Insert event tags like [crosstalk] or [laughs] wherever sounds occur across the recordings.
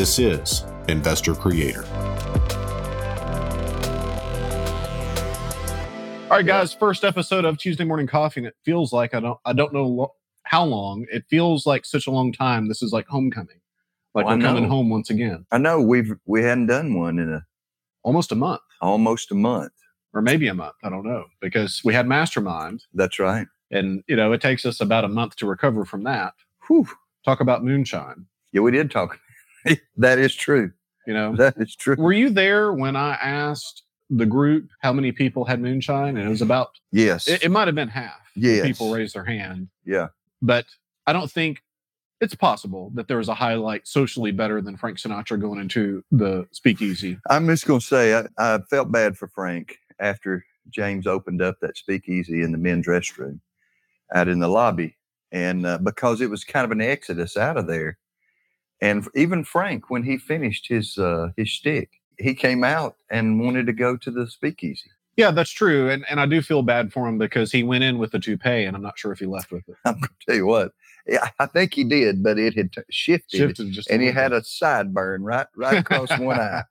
This is Investor Creator. All right, guys. First episode of Tuesday Morning Coffee, and it feels like I don't I don't know how long. It feels like such a long time. This is like homecoming, like Well, I we're coming home once again. I know we've we hadn't done one in a Almost a month, almost a month. or maybe a month. I don't know because we had Mastermind, That's right. and you know it takes us about a month to recover from that. Whew. Talk about moonshine. Yeah, we did talk. [laughs] that is true. You know, That is true. were you there when I asked the group how many people had moonshine, and it was about Yes. it, it might have been half. Yes. people raised their hand. yeah. but I don't think it's possible that there was a highlight socially better than Frank Sinatra going into the speakeasy. I'm just gonna say I, I felt bad for Frank after James opened up that speakeasy in the men's restroom out in the lobby, and uh, because it was kind of an exodus out of there, and even Frank, when he finished his uh, his shtick, he came out and wanted to go to the speakeasy. Yeah, that's true, and and I do feel bad for him because he went in with the toupee, and I'm not sure if he left with it. [laughs] I'm gonna tell you what, yeah, I think he did, but it had t- shifted, Shifted just, and he little had a sideburn right right across one eye.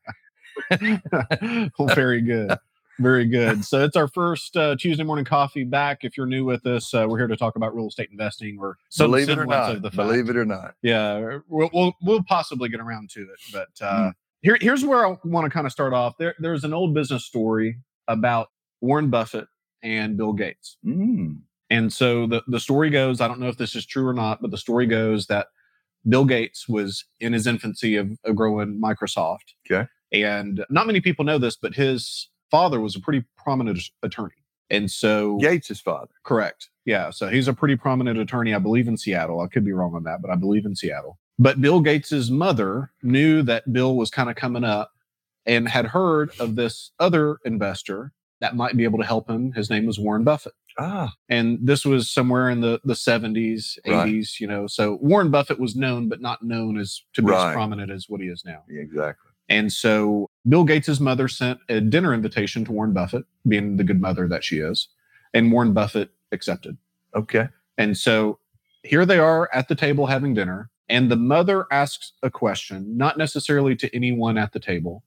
[laughs] well, very good, very good. So it's our first uh, Tuesday morning coffee back. If you're new with us, uh, we're here to talk about real estate investing or some believe it or not, of the fact. believe it or not. yeah we'll, we'll we'll possibly get around to it but uh Mm. here here's where i want to kind of start off there there's an old business story about warren buffett and bill gates Mm. and so the the story goes i don't know if this is true or not but the story goes that bill gates was in his infancy of, of growing microsoft Okay. and not many people know this but his father was a pretty prominent attorney and so Gates's father. Correct. Yeah. So he's a pretty prominent attorney, I believe, in Seattle. I could be wrong on that, but I believe in Seattle. But Bill Gates's mother knew that Bill was kind of coming up and had heard of this other investor that might be able to help him. His name was Warren Buffett. Ah, And this was somewhere in the, the 70s, 80s, Right. you know. So Warren Buffett was known, but not known as to be as prominent as what he is now. exactly. And so Bill Gates' mother sent a dinner invitation to Warren Buffett, being the good mother that she is, and Warren Buffett accepted. Okay. And so here they are at the table having dinner, and the mother asks a question, not necessarily to anyone at the table,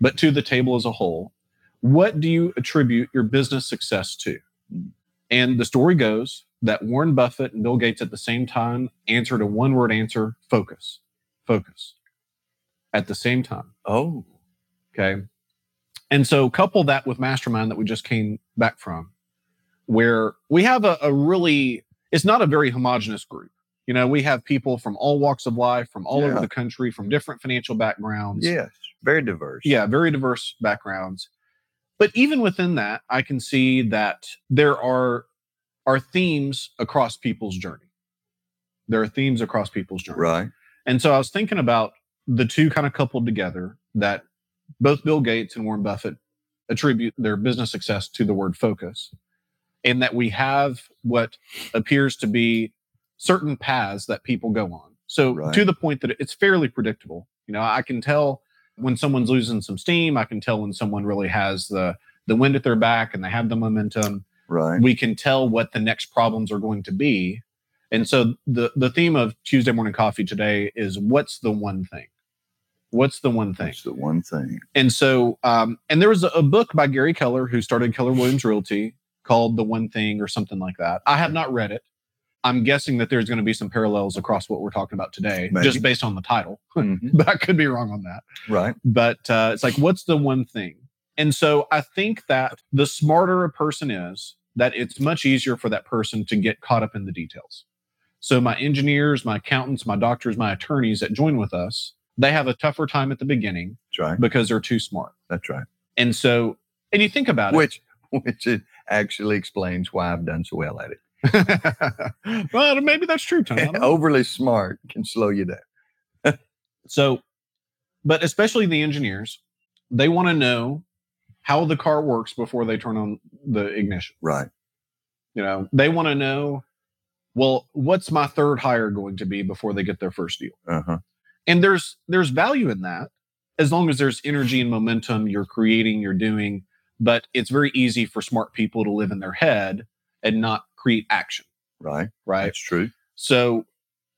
but to the table as a whole. What do you attribute your business success to? And the story goes that Warren Buffett and Bill Gates at the same time answered a one word answer focus, focus at the same time. Oh, Okay. And so couple that with Mastermind that we just came back from, where we have a, a really, it's not a very homogenous group. You know, we have people from all walks of life, from all over the country, from different financial backgrounds. yes. Very diverse. Yeah, very diverse backgrounds. But even within that, I can see that there are are themes across people's journey. There are themes across people's journey. Right. And so I was thinking about the two kind of coupled together that both Bill Gates and Warren Buffett attribute their business success to the word focus, and that we have what appears to be certain paths that people go on. So Right. to the point that it's fairly predictable. You know, I can tell when someone's losing some steam. I can tell when someone really has the the wind at their back and they have the momentum Right. we can tell what the next problems are going to be. And so the the theme of Tuesday morning coffee today is what's the one thing? What's the one thing? That's the one thing. And so um and there was a, a book by Gary Keller who started Keller Williams Realty called The One Thing or something like that. I have not read it. I'm guessing that there's going to be some parallels across what we're talking about today Maybe. just based on the title. [laughs] Mhm. but I could be wrong on that Right. but uh, it's like what's the one thing and so i think that the smarter a person is that it's much easier for that person to get caught up in the details so my engineers my accountants my doctors my attorneys that join with us they have a tougher time at the beginning That's right. because they're too smart That's right. and so and you think about it Which which it actually explains why I've done so well at it. [laughs] well, maybe that's true, don't. [laughs] Overly smart can slow you down. [laughs] So, but especially the engineers, they want to know how the car works before they turn on the ignition. Right. You know, they want to know, well, what's my third hire going to be before they get their first deal? Uh huh. And there's there's value in that as long as there's energy and momentum you're creating, you're doing. But it's very easy for smart people to live in their head and not create action, Right. right? That's true. So,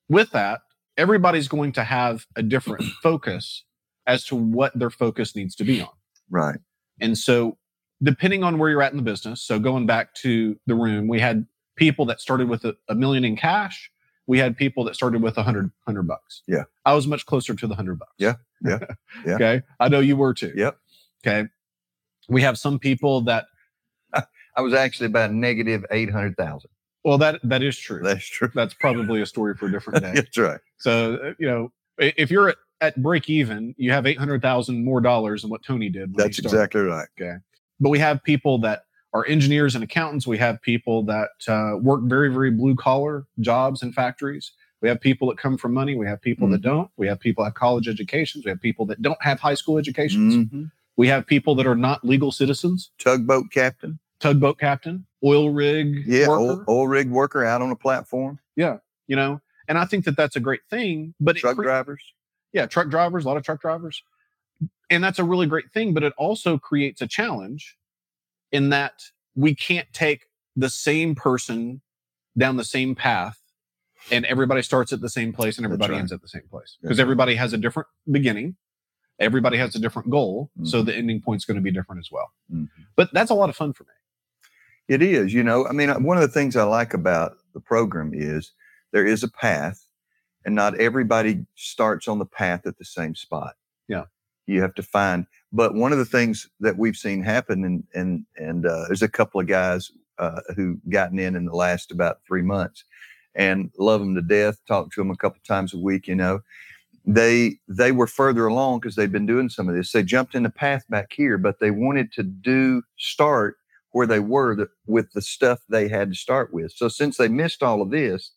with that, everybody's going to have a different [clears throat] focus as to what their focus needs to be on. Right. And so, depending on where you're at in the business, so going back to the room, we had people that started with a, a million in cash. We had people that started with a hundred hundred bucks. Yeah. I was much closer to the hundred bucks. Yeah, yeah, [laughs] yeah. okay. I know you were too. Yep. Okay. We have some people that, [laughs] I was actually about negative eight hundred thousand. well, that that is true. That's true. That's probably a story for a different [laughs] day. That's right. So uh, you know, if you're at, at break even, you have eight hundred thousand more dollars than what Tony did. That's exactly right. Okay. But we have people that are engineers and accountants. We have people that uh, work very very blue collar jobs in factories. We have people that come from money. We have people that don't. We have people that have college educations. We have people that don't have high school educations. Mhm. We have people that are not legal citizens. Tugboat captain. Tugboat captain, oil rig Yeah. Oil, worker. oil rig worker out on a platform. Yeah. You know, and I think that that's a great thing. But Truck cre- drivers. yeah, truck drivers, a lot of truck drivers. And that's a really great thing, but it also creates a challenge in that we can't take the same person down the same path and everybody starts at the same place and everybody right. ends at the same place because everybody has a different beginning. Everybody has a different goal, so Mhm. the ending point's going to be different as well. Mhm. But that's a lot of fun for me. It is, you know. I mean, one of the things I like about the program is there is a path, and not everybody starts on the path at the same spot. You have to find. But one of the things that we've seen happen, and and and uh, there's a couple of guys uh, who gotten in in the last about three months, and love them to death. Talk to them a couple times a week. You know, they they were further along because they've been doing some of this. They jumped in the path back here, but they wanted to do start where they were the, with the stuff they had to start with. So since they missed all of this,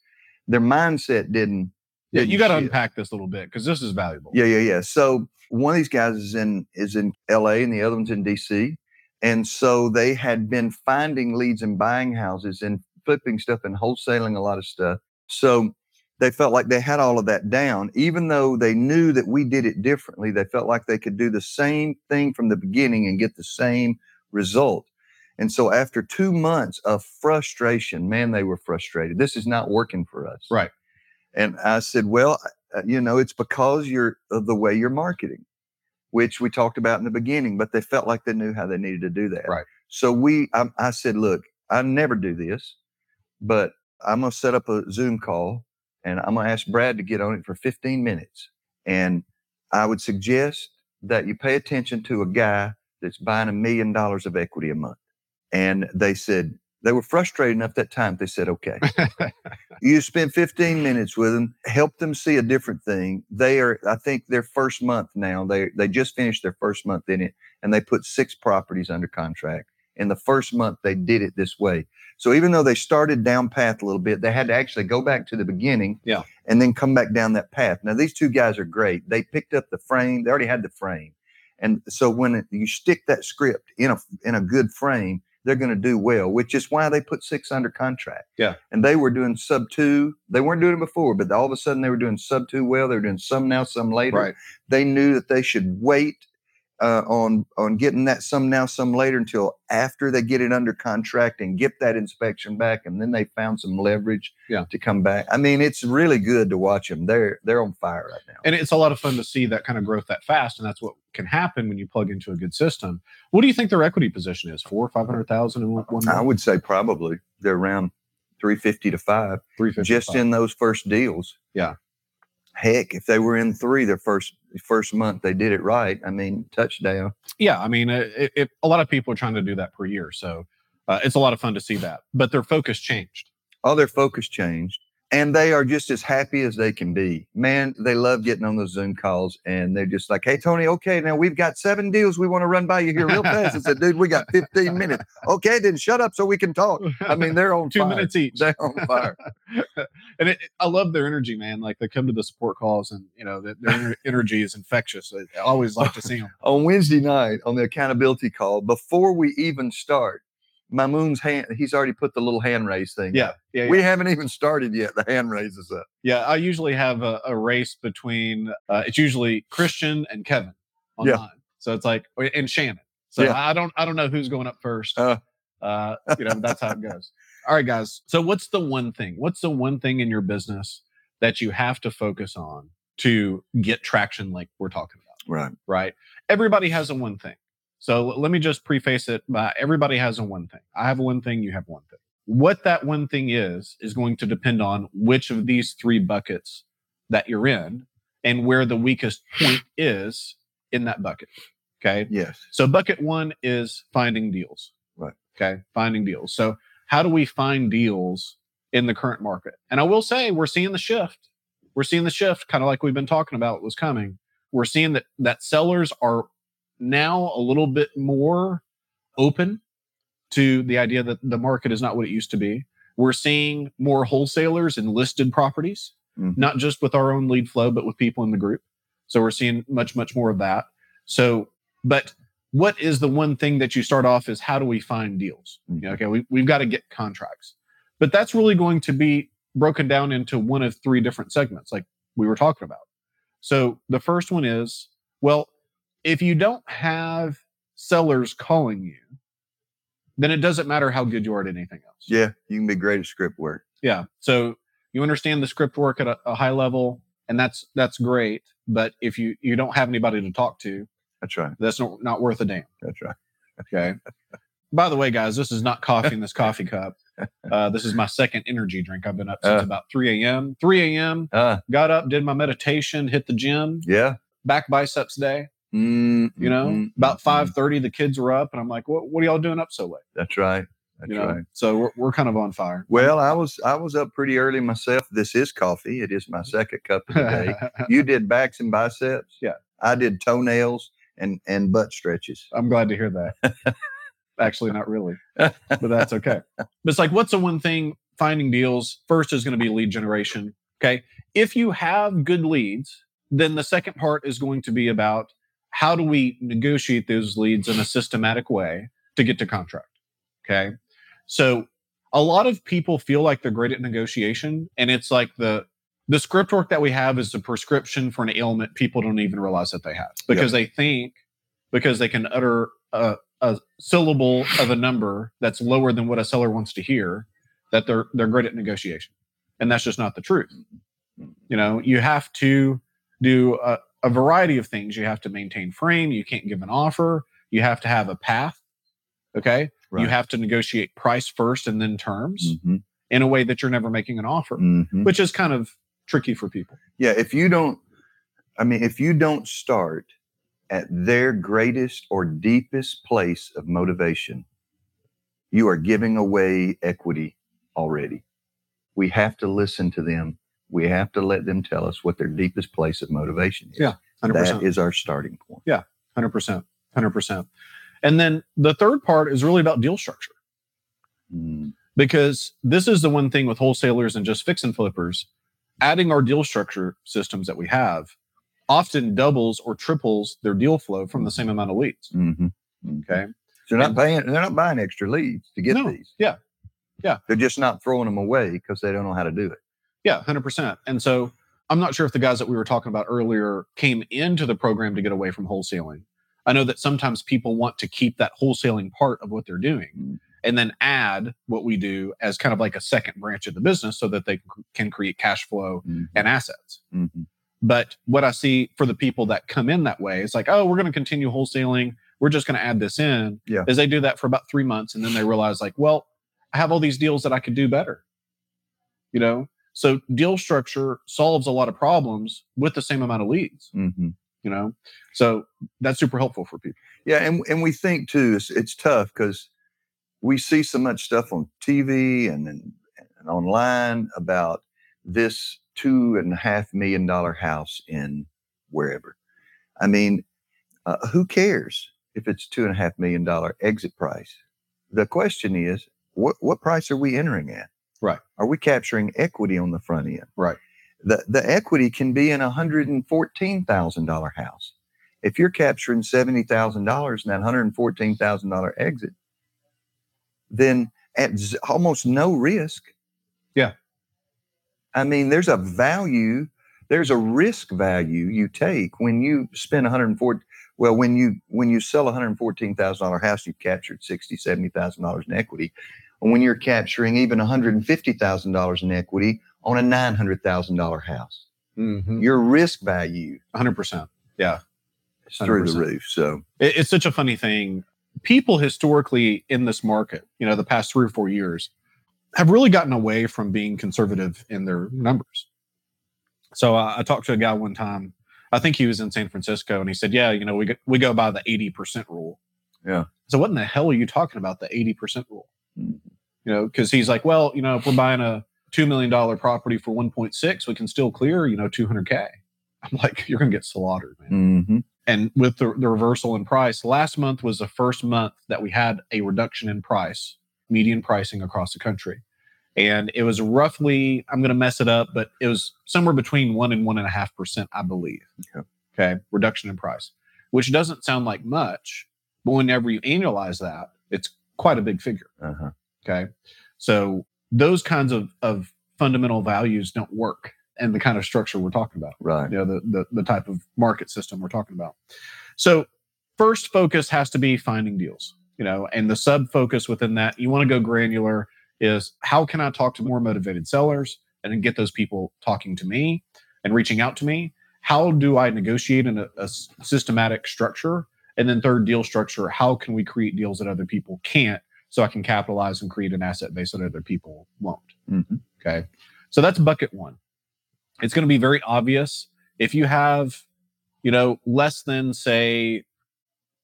their mindset didn't. Yeah, you got to unpack this a little bit because this is valuable. Yeah, yeah, yeah. So one of these guys is in is in L.A. and the other one's in D.C. And so they had been finding leads and buying houses and flipping stuff and wholesaling a lot of stuff. So they felt like they had all of that down, even though they knew that we did it differently. They felt like they could do the same thing from the beginning and get the same result. And so after two months of frustration, man, they were frustrated. This is not working for us. Right. And I said, well, uh, you know, it's because you're of the way you're marketing, which we talked about in the beginning, but they felt like they knew how they needed to do that. Right. So we, I, I said, look, I never do this, but I'm going to set up a Zoom call and I'm going to ask Brad to get on it for 15 minutes. And I would suggest that you pay attention to a guy that's buying a million dollars of equity a month. And they said, they were frustrated enough that time. They said, okay, [laughs] you spend 15 minutes with them, help them see a different thing. They are, I think, their first month now. They they just finished their first month in it, and they put six properties under contract. In the first month, they did it this way. So even though they started down path a little bit, they had to actually go back to the beginning, Yeah. and then come back down that path. Now these two guys are great. They picked up the frame. They already had the frame, and so when it- you stick that script in a in a good frame, they're going to do well. Which is why they put six under contract Yeah. and they were doing sub two. They weren't doing it before, but all of a sudden they were doing sub two well. They were doing some now, some later. right. They knew that they should wait uh, on on getting that some now, some later until after they get it under contract and get that inspection back, and then they found some leverage Yeah. to come back. I mean, it's really good to watch them. They're they're on fire right now. And it's a lot of fun to see that kind of growth that fast. And that's what can happen when you plug into a good system. What do you think their equity position is? Four, 500,000 in one one I would say probably they're around three fifty to five. 350. just in those first deals. Yeah. Heck, if they were in three their first first month, they did it right. I mean, touchdown. Yeah. I mean, it, it, it- a lot of people are trying to do that per year. So uh, it's a lot of fun to see that. But their focus changed. All their focus changed. And they are just as happy as they can be. Man, they love getting on those Zoom calls and they're just like, hey, Tony, okay, now we've got seven deals we want to run by you here real fast. I said, dude, we got 15 minutes. Okay, then shut up so we can talk. I mean, they're on [laughs] two fire. minutes each. They're on fire. [laughs] and it, I love their energy, man. Like they come to the support calls, and you know that their energy is infectious. I I always like to see [laughs] them. on Wednesday night on the accountability call, before we even start, Mamoon's hand, he's already put the little hand raise thing. Yeah, yeah, yeah. We haven't even started yet. The hand raises up. yeah. I usually have a, a race between. Uh, it's usually Christian and Kevin on Yeah. So it's like and Shannon. So Yeah. I don't I don't know who's going up first. Uh. Uh, [laughs] you know that's how it goes. All right, guys. So what's the one thing? What's the one thing in your business that you have to focus on to get traction, like we're talking about? Right. right? Everybody has a one thing. So let me just preface it by everybody has a one thing. I have a one thing, you have one thing. What that one thing is, is going to depend on which of these three buckets that you're in and where the weakest point is in that bucket. Okay. Yes. So bucket one is finding deals. Right. Okay. Finding deals. So how do we find deals in the current market? And I will say we're seeing the shift. We're seeing the shift, kind of like we've been talking about was coming. We're seeing that that sellers are now a little bit more open to the idea that the market is not what it used to be. We're seeing more wholesalers and listed properties, Mhm. not just with our own lead flow, but with people in the group. So we're seeing much, much more of that. So, but what is the one thing that you start off is how do we find deals? Know, okay, we, we've got to get contracts, but that's really going to be broken down into one of three different segments, like we were talking about. So the first one is, well, if you don't have sellers calling you, then it doesn't matter how good you are at anything else. Yeah. You can be great at script work. Yeah. So you understand the script work at a, a high level, and that's that's great. But if you you don't have anybody to talk to, That's right. that's not, not worth a damn. That's right. Okay. By the way, guys, this is not coffee in this [laughs] coffee cup. Uh, this is my second energy drink. I've been up since Uh. about 3 a.m. 3 a.m. Uh, Got up, did my meditation, hit the gym, yeah. back biceps day. Mm, You know, mm, about mm, mm. 5:30, the kids were up, and I'm like, "What? What are y'all doing up so late?" That's right. That's you know, right. so we're, we're kind of on fire. Well, I was I was up pretty early myself. This is coffee. It is my second cup of the day. [laughs] you did backs and biceps. Yeah. I did toenails and and butt stretches. I'm glad to hear that. [laughs] Actually, not really, but that's okay. But it's like, what's the one thing finding deals? First is going to be lead generation. Okay. If you have good leads, then the second part is going to be about how do we negotiate those leads in a systematic way to get to contract. Okay. So a lot of people feel like they're great at negotiation, and it's like the the script work that we have is a prescription for an ailment people don't even realize that they have because they think because they can utter a, a syllable of a number that's lower than what a seller wants to hear that they're they're great at negotiation and that's just not the truth you know you have to do a, a variety of things you have to maintain frame you can't give an offer you have to have a path okay Right. you have to negotiate price first and then terms Mhm, in a way that you're never making an offer mhm. which is kind of tricky for people Yeah, if you don't, I mean, if you don't start at their greatest or deepest place of motivation, you are giving away equity already. We have to listen to them. We have to let them tell us what their deepest place of motivation is. Yeah, 100%. That is our starting point. Yeah, Hundred percent, hundred percent. And then the third part is really about deal structure Mm, because this is the one thing with wholesalers and just fix and flippers. Adding our deal structure systems that we have often doubles or triples their deal flow from the same amount of leads. mhm, mhm. Okay. So they're not And- paying, they're not buying extra leads to get No, these. yeah, yeah. They're just not throwing them away because they don't know how to do it. Yeah, hundred percent. And so I'm not sure if the guys that we were talking about earlier came into the program to get away from wholesaling. I know that sometimes people want to keep that wholesaling part of what they're doing Mm. and then add what we do as kind of like a second branch of the business so that they can create cash flow Mhm, and assets. mhm. But what I see for the people that come in that way, it's like, oh, we're going to continue wholesaling. We're just going to add this in. Yeah. Is they do that for about three months and then they realize, like, well, I have all these deals that I could do better. You know, so deal structure solves a lot of problems with the same amount of leads. Mhm. You know, so that's super helpful for people. Yeah, and and we think too it's, it's tough because we see so much stuff on TV and, and and online about this two and a half million dollar house in wherever. I mean, uh, who cares if it's two and a half million dollar exit price? The question is, what what price are we entering at? Right. Are we capturing equity on the front end? Right. The the equity can be in a hundred and fourteen thousand dollar house. If you're capturing seventy thousand dollars in that hundred and fourteen thousand dollar exit, then at z- almost no risk. Yeah. I mean, there's a value, there's a risk value you take when you spend 140. Well, when you when you sell a hundred and fourteen thousand dollar house, you've captured sixty, seventy thousand dollars in equity. And when you're capturing even one hundred and fifty thousand dollars in equity on a nine hundred thousand dollar house, Mhm. your risk value 100%. is through the roof. So It- it's such a funny thing. People historically in this market, you know, the past three or four years, have really gotten away from being conservative in their numbers. So uh, I talked to a guy one time. I think he was in San Francisco, and he said, "Yeah, you know, we go, we go by the eighty percent rule." Yeah. So what in the hell are you talking about? The eighty percent rule? You know, because he's like, well, you know, if we're buying a two million dollar property for one point six, we can still clear, you know, two hundred k. [laughs] I'm like, you're gonna get slaughtered, man mhm. and with the, the reversal in price last month was the first month that we had a reduction in price median pricing across the country and it was roughly i'm going to mess it up but it was somewhere between one and one and a half percent i believe Okay. okay reduction in price which doesn't sound like much but whenever you annualize that it's quite a big figure Uh-huh. Okay. So those kinds of, of fundamental values don't work and the kind of structure we're talking about, Right. you know, the, the, the type of market system we're talking about. So first focus has to be finding deals, you know, and the sub focus within that, you want to go granular is how can I talk to more motivated sellers and then get those people talking to me and reaching out to me? How do I negotiate in a, a systematic structure? And then third deal structure, how can we create deals that other people can't so I can capitalize and create an asset base that other people won't. Mhm. Okay. So that's bucket one. It's going to be very obvious if you have, you know, less than say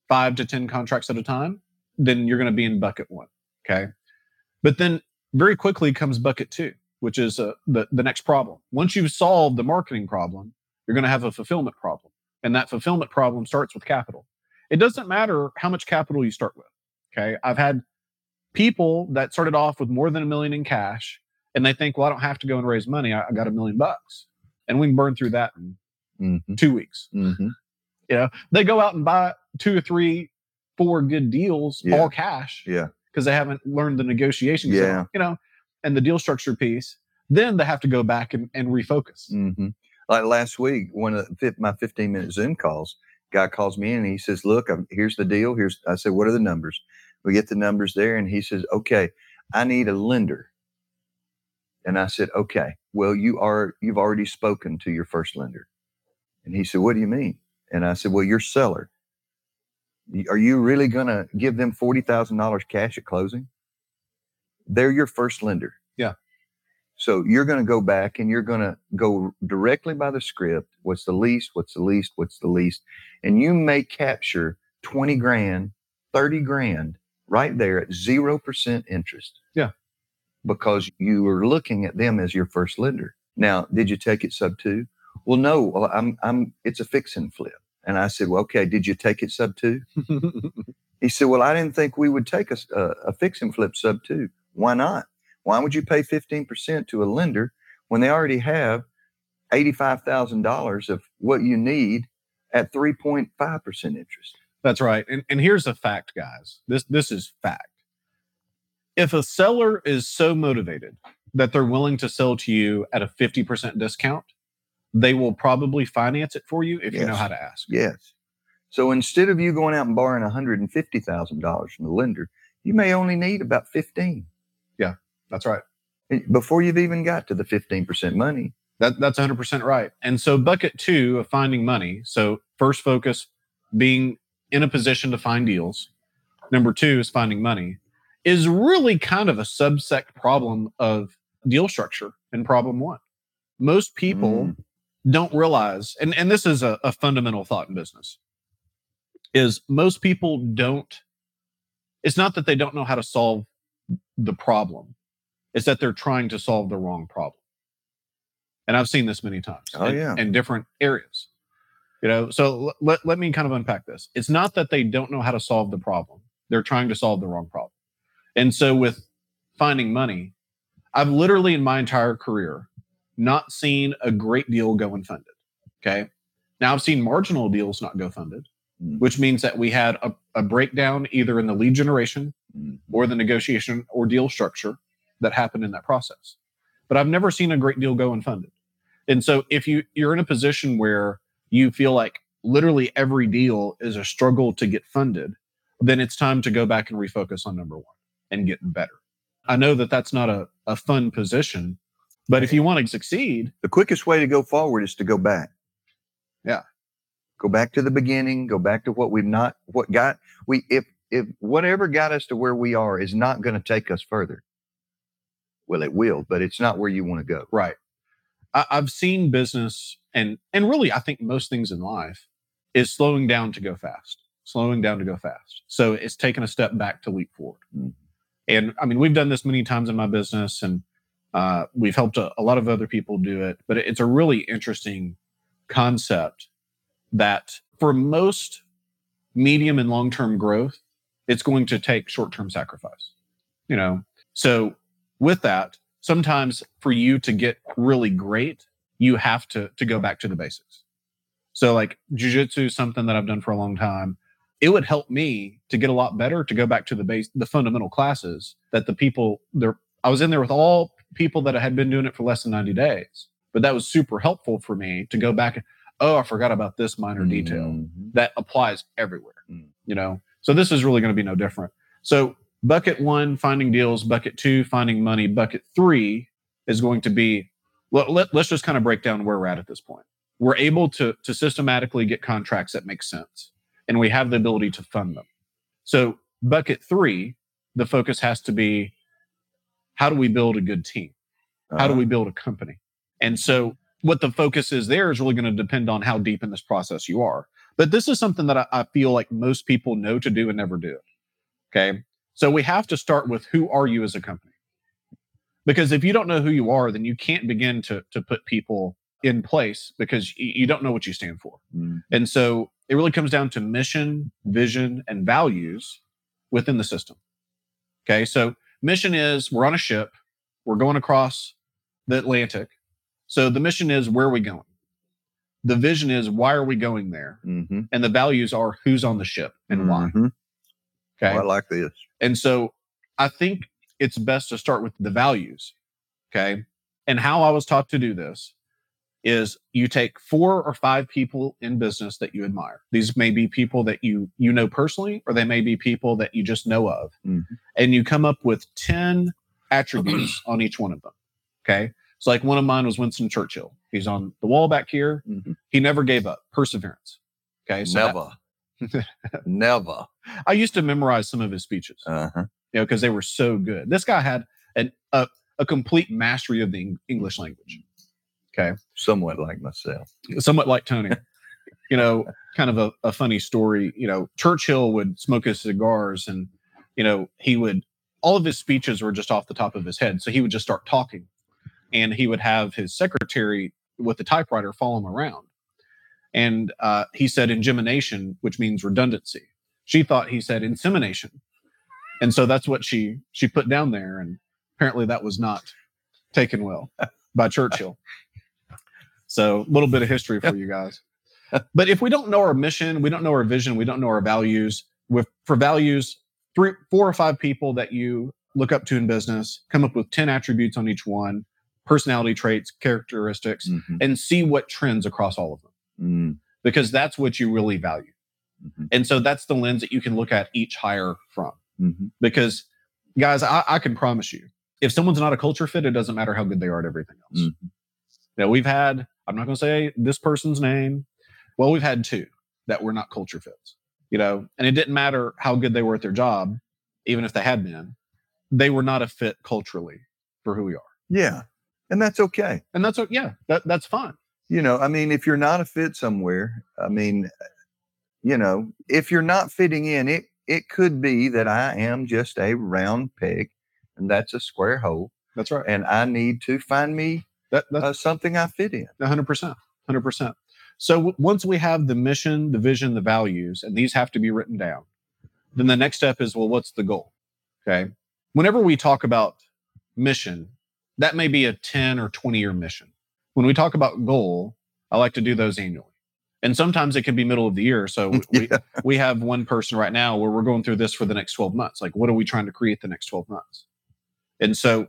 five to 10 contracts at a time, then you're going to be in bucket one. Okay. But then very quickly comes bucket two, which is uh, the, the next problem. Once you've solved the marketing problem, you're going to have a fulfillment problem. And that fulfillment problem starts with capital. It doesn't matter how much capital you start with. Okay. I've had people that started off with more than a million in cash and they think, well, I don't have to go and raise money. I, I got a million bucks. And we can burn through that in Mhm. two weeks. Mhm. You know, they go out and buy two or three, four good deals, Yeah. all cash, Yeah. because they haven't learned the negotiation. Yeah. You know, and the deal structure piece. Then they have to go back and, and refocus. hmm Like last week, one of the, my 15 minute Zoom calls, guy calls me in and he says, "Look, I'm, here's the deal. Here's." I said, "What are the numbers?" We get the numbers there, and he says, "Okay, I need a lender." And I said, "Okay, well, you are you've already spoken to your first lender." And he said, "What do you mean?" And I said, "Well, your seller. Are you really going to give them forty thousand dollars cash at closing? They're your first lender." Yeah. So you're going to go back and you're going to go directly by the script. What's the least? What's the least? What's the least? And you may capture 20 grand, 30 grand right there at 0% interest. Yeah. Because you were looking at them as your first lender. Now, did you take it sub two? Well, no, well, I'm, I'm, it's a fix and flip. And I said, well, okay, did you take it sub two? [laughs] He said, well, I didn't think we would take a, a fix and flip sub two. Why not? Why would you pay 15% to a lender when they already have $85,000 of what you need at 3.5% interest? That's right. And, and here's a fact, guys. This this is fact. If a seller is so motivated that they're willing to sell to you at a 50% discount, they will probably finance it for you if you know how to ask. Yes. So instead of you going out and borrowing $150,000 from the lender, you may only need about 15. Yeah, That's right. Eh, before you've even got to the 15% money. That, that's 100% right. And so, bucket two of finding money. So, first focus being in a position to find deals. Number two is finding money, is really kind of a subsect problem of deal structure and problem one. Most people Mm. don't realize, and, and this is a, a fundamental thought in business, is most people don't, it's not that they don't know how to solve the problem, it's that they're trying to solve the wrong problem. And I've seen this many times. Oh, in, yeah. in different areas. You know, so l- let, let me kind of unpack this. It's not that they don't know how to solve the problem. They're trying to solve the wrong problem. And so with finding money, I've literally in my entire career not seen a great deal go unfunded. Okay. Now I've seen marginal deals not go funded, Mm. which means that we had a, a breakdown either in the lead generation Mm. or the negotiation or deal structure that happened in that process. But I've never seen a great deal go unfunded. And so if you you're in a position where you feel like literally every deal is a struggle to get funded, then it's time to go back and refocus on number one and get better. I know that that's not a, a fun position, but if you want to succeed, The quickest way to go forward is to go back. Yeah. Go back to the beginning. Go back to what we've not, what got, we, if, if whatever got us to where we are is not going to take us further. Well, it will, but it's not where you want to go. Right. I, I've seen business and and really I think most things in life is slowing down to go fast. Slowing down to go fast. So it's taking a step back to leap forward. Mhm. And I mean, we've done this many times in my business and uh, we've helped a, a lot of other people do it, but it's a really interesting concept that for most medium and long term growth, it's going to take short term sacrifice. You know, so with that, sometimes for you to get really great, you have to to go back to the basics. So like jujitsu is something that I've done for a long time. It would help me to get a lot better to go back to the base the fundamental classes that the people there I was in there with all people that had been doing it for less than 90 days. But that was super helpful for me to go back oh, I forgot about this minor detail Mhm. that applies everywhere. Mm. You know, so this is really going to be no different. So bucket one, finding deals. Bucket two, finding money. Bucket three is going to be. Let, let, let's just kind of break down where we're at at this point. We're able to to systematically get contracts that make sense, and we have the ability to fund them. So bucket three, the focus has to be how do we build a good team? How do Uh-huh. we build a company? And so what the focus is there is really going to depend on how deep in this process you are. But this is something that I, I feel like most people know to do and never do it. Okay. So we have to start with who are you as a company? Because if you don't know who you are, then you can't begin to, to put people in place because you don't know what you stand for. Mhm. And so it really comes down to mission, vision, and values within the system. Okay. So mission is we're on a ship, we're going across the Atlantic. So the mission is where are we going? The vision is why are we going there? Mhm. And the values are who's on the ship and why. Mhm. Okay. Oh, I like this. And so I think it's best to start with the values. Okay. And how I was taught to do this is you take four or five people in business that you admire. These may be people that you you know personally, or they may be people that you just know of. Mhm. And you come up with 10 [clears throat] attributes on each one of them. Okay. So like one of mine was Winston Churchill. He's on the wall back here. Mhm. He never gave up. Perseverance. Okay. So that- [laughs] Never. I used to memorize some of his speeches Uh-huh. you know, because they were so good. This guy had an, a, a complete mastery of the English language. Okay. Somewhat like myself. Somewhat like Tony. [laughs] you know, kind of a, a funny story. You know, Churchill would smoke his cigars and, you know, he would, all of his speeches were just off the top of his head. So he would just start talking and he would have his secretary with the typewriter follow him around. And uh, he said ingemination, which means redundancy. She thought he said insemination. And so that's what she she put down there. And apparently that was not taken well by Churchill. [laughs] So a little bit of history for you guys. But if we don't know our mission, we don't know our vision, we don't know our values. With for values, three, four or five people that you look up to in business, come up with 10 attributes on each one, personality traits, characteristics, Mhm. and see what trends across all of them. Mm. Because that's what you really value. Mhm. And so that's the lens that you can look at each hire from. Mhm. Because, guys, I, I can promise you, if someone's not a culture fit, it doesn't matter how good they are at everything else. Mhm. Now, we've had, I'm not going to say this person's name. Well, we've had two that were not culture fits, you know, and it didn't matter how good they were at their job, even if they had been, they were not a fit culturally for who we are. Yeah. And that's okay. And that's, yeah, that, that's fine. You know i mean if you're not a fit somewhere i mean you know if you're not fitting in it it could be that i am just a round peg and that's a square hole That's right. and i need to find me That, that's uh, something I fit in. hundred percent, hundred percent. So w- once we have the mission, the vision, the values, and these have to be written down, then the next step is well, what's the goal? Okay. Whenever we talk about mission, that may be a 10 or 20 year mission. When we talk about goal, I like to do those annually. And sometimes it can be middle of the year. So [laughs] we, Yeah. we have one person right now where we're going through this for the next 12 months. Like, what are we trying to create the next 12 months? And so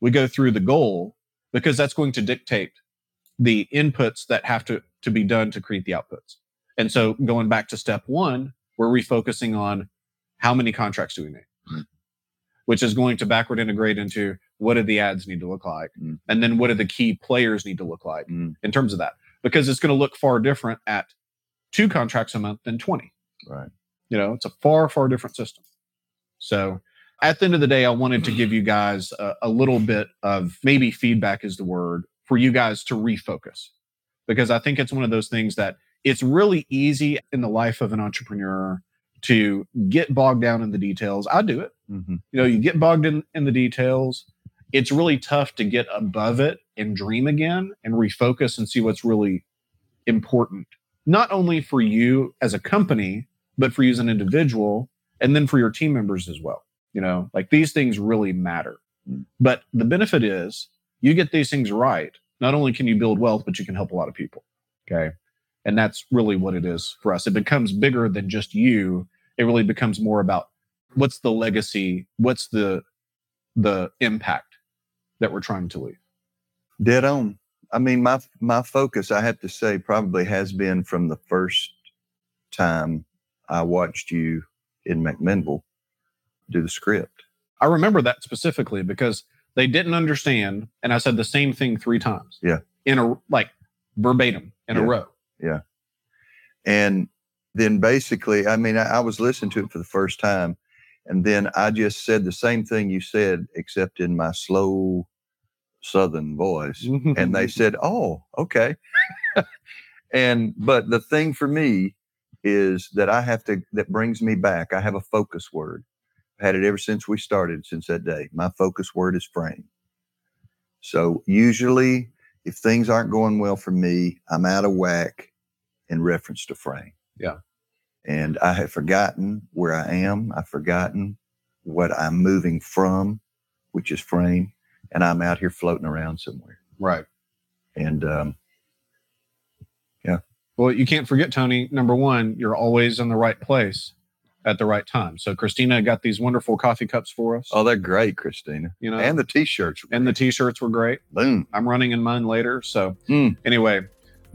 we go through the goal because that's going to dictate the inputs that have to, to be done to create the outputs. And so going back to step one, we're refocusing on how many contracts do we need, Mm. which is going to backward integrate into what do the ads need to look like? Mm. And then what do the key players need to look like Mm, in terms of that? Because it's going to look far different at two contracts a month than 20. right. You know, it's a far, far different system. So at the end of the day, I wanted to give you guys a, a little bit of maybe feedback is the word for you guys to refocus because I think it's one of those things that it's really easy in the life of an entrepreneur to get bogged down in the details. I do it. hmm You know, you get bogged in, in the details. It's really tough to get above it and dream again and refocus and see what's really important, not only for you as a company, but for you as an individual and then for your team members as well. You know, like these things really matter. Mm. But the benefit is you get these things right. Not only can you build wealth, but you can help a lot of people. Okay. And that's really what it is for us. It becomes bigger than just you. It really becomes more about what's the legacy, what's the the impact that we're trying to leave. Dead on. I mean, my my focus, I have to say, probably has been from the first time I watched you in McMinnville do the script. I remember that specifically because they didn't understand, and I said the same thing three times. Yeah. In a like verbatim in a row. Yeah. And then basically, I mean, I, I was listening to it for the first time, and then I just said the same thing you said, except in my slow Southern voice. and they said, [laughs] "Oh, okay." and but the thing for me is that I have to that brings me back. I have a focus word. I've had it ever since we started, since that day. My focus word is frame. So usually, if things aren't going well for me, I'm out of whack in reference to frame. Yeah. And I have forgotten where I am. I've forgotten what I'm moving from, which is frame, and I'm out here floating around somewhere. right. And um, yeah. Well, you can't forget, Tony. Number one, you're always in the right place at the right time. So Christina got these wonderful coffee cups for us. oh, they're great, Christina, you know, and the t-shirts. and the t-shirts were great. boom. I'm running in mine later. So Mm. anyway,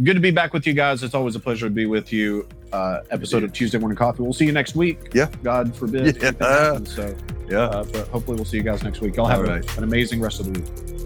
good to be back with you guys. It's always a pleasure to be with you. Uh, episode of Tuesday Morning Coffee. We'll see you next week. Yeah. God forbid. Yeah. happens. So, Yeah. uh, but hopefully we'll see you guys next week. Y'all have All a- right. an amazing rest of the week.